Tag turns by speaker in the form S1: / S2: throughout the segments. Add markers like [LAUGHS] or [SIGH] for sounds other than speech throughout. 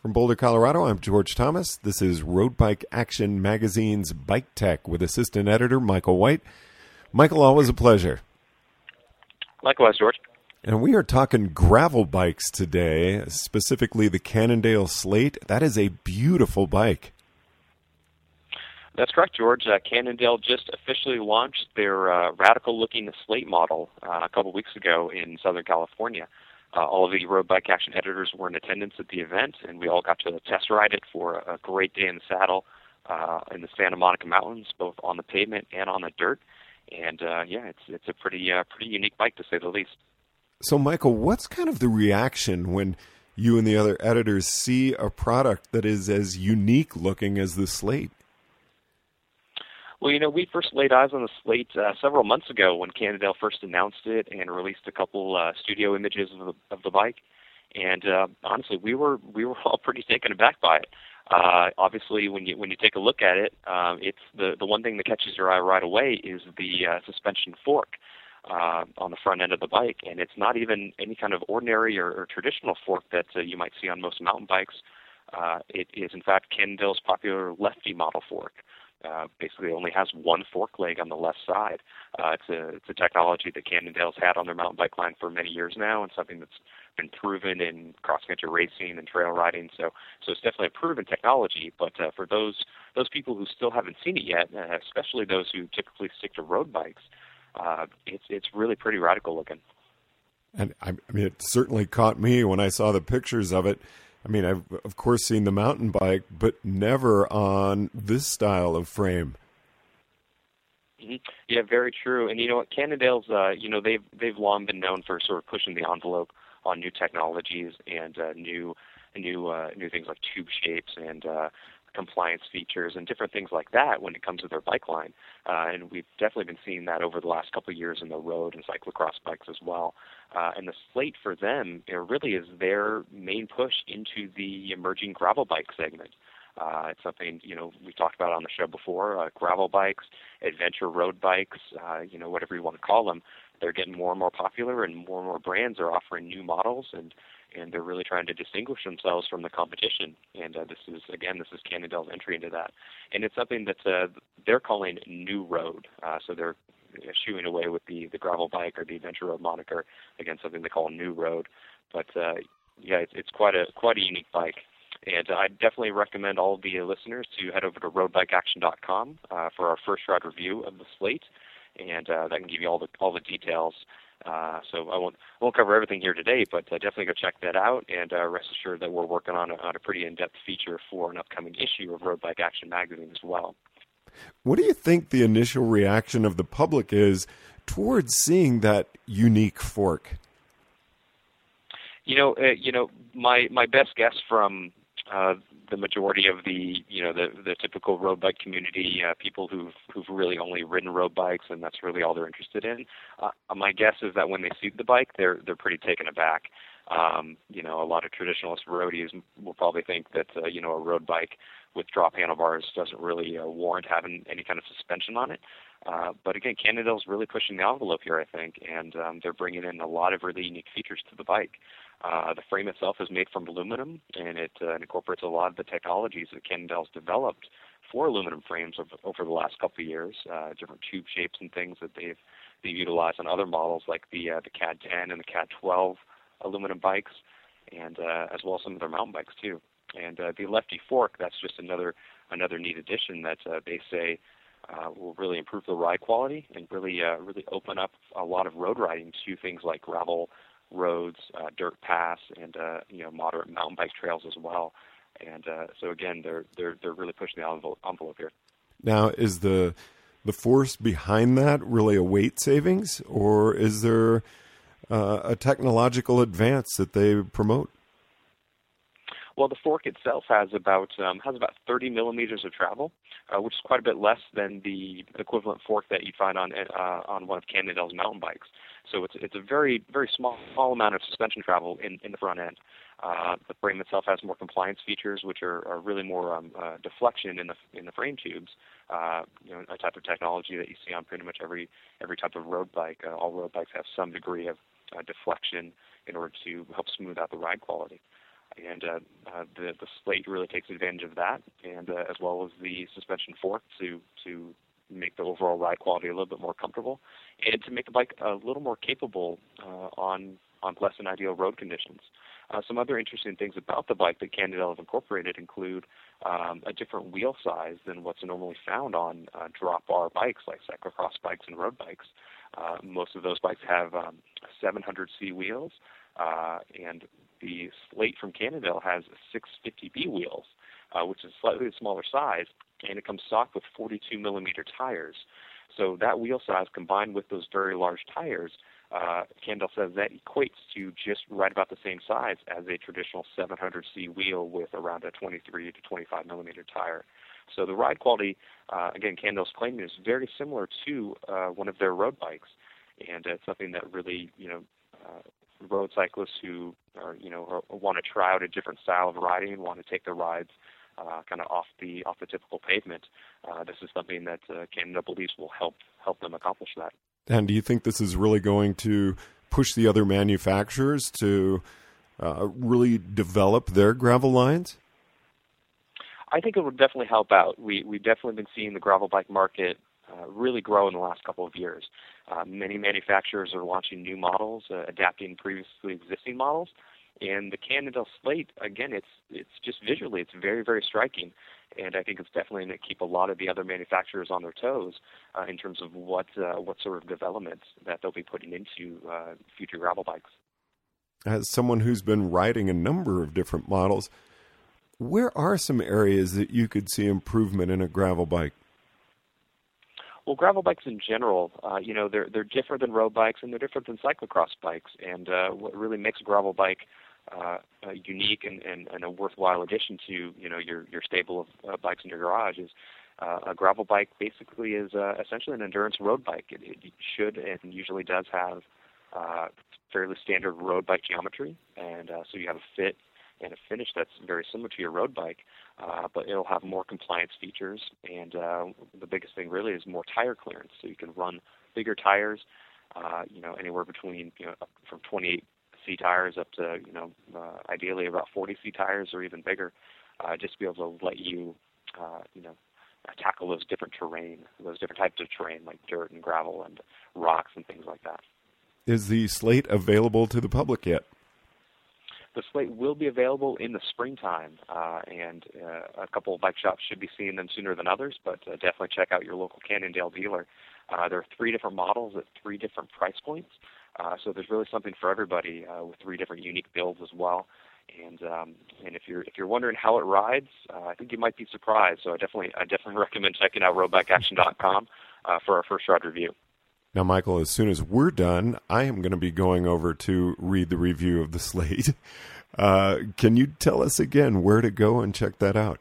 S1: From Boulder, Colorado, I'm George Thomas. This is Road Bike Action Magazine's Bike Tech with assistant editor Michael White. Michael, always a pleasure.
S2: Likewise, George.
S1: And we are talking gravel bikes today, specifically the Cannondale Slate. That is a beautiful bike.
S2: That's correct, George. Uh, Cannondale just officially launched their uh, radical-looking slate model uh, a couple weeks ago in Southern California. Uh, all of the road bike action editors were in attendance at the event, and we all got to test ride it for a great day in the saddle uh, in the Santa Monica Mountains, both on the pavement and on the dirt. And uh, yeah, it's it's a pretty uh, pretty unique bike to say the least.
S1: So, Michael, what's kind of the reaction when you and the other editors see a product that is as unique looking as the Slate?
S2: Well, you know, we first laid eyes on the slate uh, several months ago when Cannondale first announced it and released a couple uh, studio images of the, of the bike. And uh, honestly, we were we were [LAUGHS] all pretty taken aback by it. Uh, obviously, when you when you take a look at it, um, it's the the one thing that catches your eye right away is the uh, suspension fork uh, on the front end of the bike, and it's not even any kind of ordinary or, or traditional fork that uh, you might see on most mountain bikes. Uh, it is in fact Cannondale's popular lefty model fork uh, basically only has one fork leg on the left side. Uh, it's a it's a technology that Cannondale's had on their mountain bike line for many years now, and something that's been proven in cross country racing and trail riding. So so it's definitely a proven technology. But uh, for those those people who still haven't seen it yet, uh, especially those who typically stick to road bikes, uh, it's it's really pretty radical looking.
S1: And I mean, it certainly caught me when I saw the pictures of it. I mean, I've of course seen the mountain bike, but never on this style of frame.
S2: Mm-hmm. Yeah, very true. And you know what, Cannondale's, uh, you know, they've they've long been known for sort of pushing the envelope on new technologies and uh, new new uh, new things like tube shapes and uh, compliance features and different things like that when it comes to their bike line. Uh, and we've definitely been seeing that over the last couple of years in the road and cyclocross bikes as well. Uh, and the slate for them it really is their main push into the emerging gravel bike segment. Uh, it's something you know we talked about on the show before. Uh, gravel bikes, adventure road bikes, uh, you know whatever you want to call them. They're getting more and more popular, and more and more brands are offering new models and and they're really trying to distinguish themselves from the competition. And uh, this is again, this is Cannondale's entry into that, and it's something that uh, they're calling New Road. Uh, so they're shooing away with the the gravel bike or the adventure road moniker again, something they call New Road. But uh, yeah, it's, it's quite a quite a unique bike. And uh, I definitely recommend all of the listeners to head over to roadbikeaction.com uh, for our first ride review of the slate, and uh, that can give you all the all the details uh, so I won't won't cover everything here today, but uh, definitely go check that out. And uh, rest assured that we're working on a, on a pretty in-depth feature for an upcoming issue of Road Bike Action magazine as well.
S1: What do you think the initial reaction of the public is towards seeing that unique fork?
S2: You know, uh, you know, my my best guess from uh, the majority of the you know the the typical road bike community, uh, people who've who've really only ridden road bikes and that's really all they're interested in. Uh, my guess is that when they see the bike, they're they're pretty taken aback. Um, you know, a lot of traditionalist roadies will probably think that uh, you know a road bike with drop handlebars doesn't really uh, warrant having any kind of suspension on it. Uh, but again, Cannondale's really pushing the envelope here, I think, and um, they're bringing in a lot of really unique features to the bike. Uh, the frame itself is made from aluminum, and it uh, incorporates a lot of the technologies that Cannondale's developed for aluminum frames over, over the last couple of years. Uh, different tube shapes and things that they've they've utilized on other models like the uh, the CAAD10 and the CAD 12 aluminum bikes, and uh, as well as some of their mountain bikes too. And uh, the lefty fork, that's just another another neat addition that uh, they say uh, will really improve the ride quality and really uh, really open up a lot of road riding to things like gravel roads, uh, dirt paths, and uh, you know moderate mountain bike trails as well. And uh, so again, they're they're they're really pushing the envelope, envelope here.
S1: Now, is the the force behind that really a weight savings, or is there uh, a technological advance that they promote?
S2: Well, the fork itself has about um, has about 30 millimeters of travel, uh, which is quite a bit less than the equivalent fork that you'd find on uh, on one of Cannondale's mountain bikes. So it's it's a very very small, small amount of suspension travel in, in the front end. Uh, the frame itself has more compliance features, which are, are really more um, uh, deflection in the in the frame tubes. Uh, you know, a type of technology that you see on pretty much every every type of road bike. Uh, all road bikes have some degree of uh, deflection in order to help smooth out the ride quality. And uh, uh, the the Slate really takes advantage of that, and uh, as well as the suspension fork to to make the overall ride quality a little bit more comfortable, and to make the bike a little more capable uh, on on less than ideal road conditions. Uh, some other interesting things about the bike that Cannondale have incorporated include um, a different wheel size than what's normally found on uh, drop bar bikes like cyclocross bikes and road bikes. Uh, most of those bikes have um, 700C wheels, uh, and the Slate from Cannondale has 650B wheels, uh, which is slightly smaller size, and it comes stock with 42 millimeter tires. So that wheel size combined with those very large tires, uh, Cannondale says that equates to just right about the same size as a traditional 700C wheel with around a 23 to 25 millimeter tire. So the ride quality, uh, again, Cannondale's claiming is very similar to uh, one of their road bikes, and it's something that really, you know, uh, road cyclists who are, you know, want to try out a different style of riding and want to take their rides uh, kind of off the off the typical pavement. Uh, this is something that uh, Cannondale believes will help help them accomplish that.
S1: And do you think this is really going to push the other manufacturers to uh, really develop their gravel lines?
S2: I think it would definitely help out. We we've definitely been seeing the gravel bike market uh, really grow in the last couple of years. Uh, many manufacturers are launching new models, uh, adapting previously existing models, and the Cannondale Slate, again, it's it's just visually, it's very very striking, and I think it's definitely going to keep a lot of the other manufacturers on their toes uh, in terms of what uh, what sort of developments that they'll be putting into future gravel bikes.
S1: As someone who's been riding a number of different models, where are some areas that you could see improvement in a gravel bike?
S2: Well, gravel bikes in general, uh, you know, they're they're different than road bikes and they're different than cyclocross bikes. And uh, what really makes a gravel bike uh, uh, unique and, and, and a worthwhile addition to you know your your stable of uh, bikes in your garage is uh, a gravel bike. Basically, is uh, essentially an endurance road bike. It, it should and usually does have uh, fairly standard road bike geometry, and uh, so you have a fit and a finish that's very similar to your road bike, uh, but it'll have more compliance features. And uh, the biggest thing really is more tire clearance, so you can run bigger tires. Uh, you know, anywhere between you know from 28 C tires up to you know uh, ideally about 40 C tires or even bigger, uh, just to be able to let you uh, you know tackle those different terrain, those different types of terrain like dirt and gravel and rocks and things like that.
S1: Is the slate available to the public yet?
S2: The slate will be available in the springtime, uh, and uh, a couple of bike shops should be seeing them sooner than others. But uh, definitely check out your local Cannondale dealer. Uh, there are three different models at three different price points, uh, so there's really something for everybody uh, with three different unique builds as well. And um, and if you're if you're wondering how it rides, uh, I think you might be surprised. So I definitely I definitely [LAUGHS] recommend checking out roadbikeaction.com uh, for our first ride review.
S1: Now, Michael, as soon as we're done, I am going to be going over to read the review of the slate. [LAUGHS] Uh, can you tell us again where to go and check that out?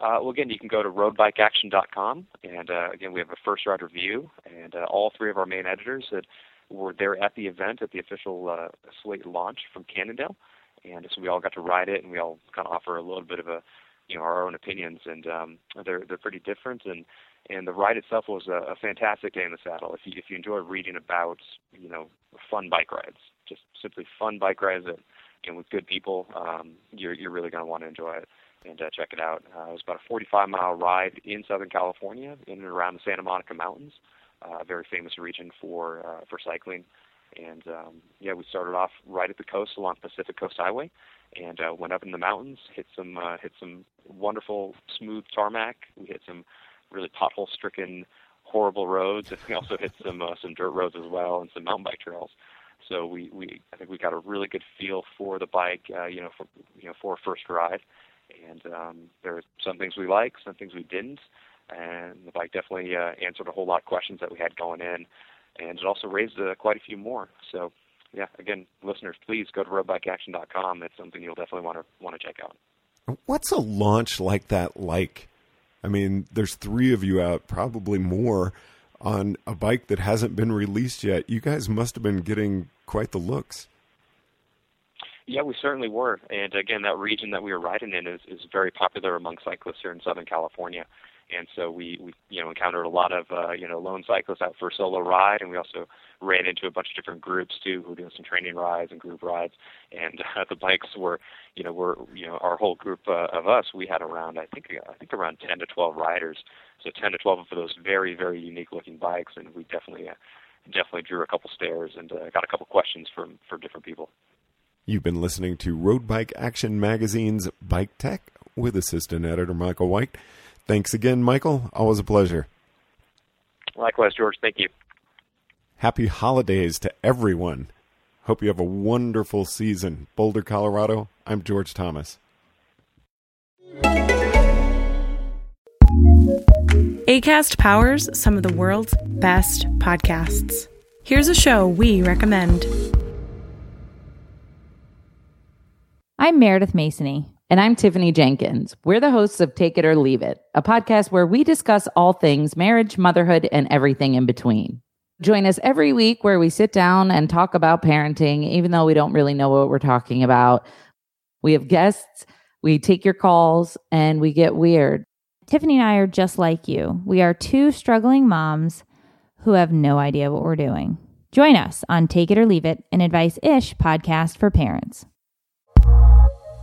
S2: Uh, well, again, you can go to roadbikeaction.com, and uh, again, we have a first ride review, and uh, all three of our main editors that were there at the event at the official uh, slate launch from Cannondale, and so we all got to ride it, and we all kind of offer a little bit of a, you know, our own opinions, and um, they're they're pretty different, and and the ride itself was a, a fantastic day in the saddle. If you if you enjoy reading about you know fun bike rides, just simply fun bike rides that know with good people, um, you're you're really going to want to enjoy it and uh, check it out. Uh, it was about a 45 mile ride in Southern California, in and around the Santa Monica Mountains, uh, a very famous region for uh, for cycling. And um, yeah, we started off right at the coast along Pacific Coast Highway, and uh, went up in the mountains, hit some uh, hit some wonderful smooth tarmac. We hit some really pothole-stricken, horrible roads. And we also hit some uh, some dirt roads as well and some mountain bike trails. So we, we I think we got a really good feel for the bike, uh, you know, for you know for a first ride. And um, there were some things we liked, some things we didn't, and the bike definitely uh, answered a whole lot of questions that we had going in, and it also raised uh, quite a few more. So yeah, again, listeners, please go to roadbikeaction.com. It's something you'll definitely want to want to check out.
S1: What's a launch like that like? I mean, there's three of you out, probably more, on a bike that hasn't been released yet. You guys must have been getting quite the looks.
S2: Yeah, we certainly were. And again, that region that we were riding in is, is very popular among cyclists here in Southern California. And so we we you know encountered a lot of uh, you know lone cyclists out for a solo ride, and we also ran into a bunch of different groups too who were doing some training rides and group rides, and uh, [LAUGHS] the bikes were you know were you know our whole group uh, of us we had around I think I think around 10 to 12 riders, so 10 to 12 of those very very unique looking bikes, and we definitely uh, definitely drew a couple stares and uh, got a couple questions from from different people.
S1: You've been listening to Road Bike Action Magazine's Bike Tech with assistant editor Michael White. Thanks again, Michael. Always a pleasure.
S2: Likewise, George. Thank you.
S1: Happy holidays to everyone. Hope you have a wonderful season. Boulder, Colorado, I'm George Thomas.
S3: ACAST powers some of the world's best podcasts. Here's a show we recommend.
S4: I'm Meredith Masony.
S5: And I'm Tiffany Jenkins. We're the hosts of Take It or Leave It, a podcast where we discuss all things marriage, motherhood, and everything in between. Join us every week where we sit down and talk about parenting, even though we don't really know what we're talking about. We have guests, we take your calls, and we get weird.
S4: Tiffany and I are just like you. We are two struggling moms who have no idea what we're doing. Join us on Take It or Leave It, an advice ish podcast for parents.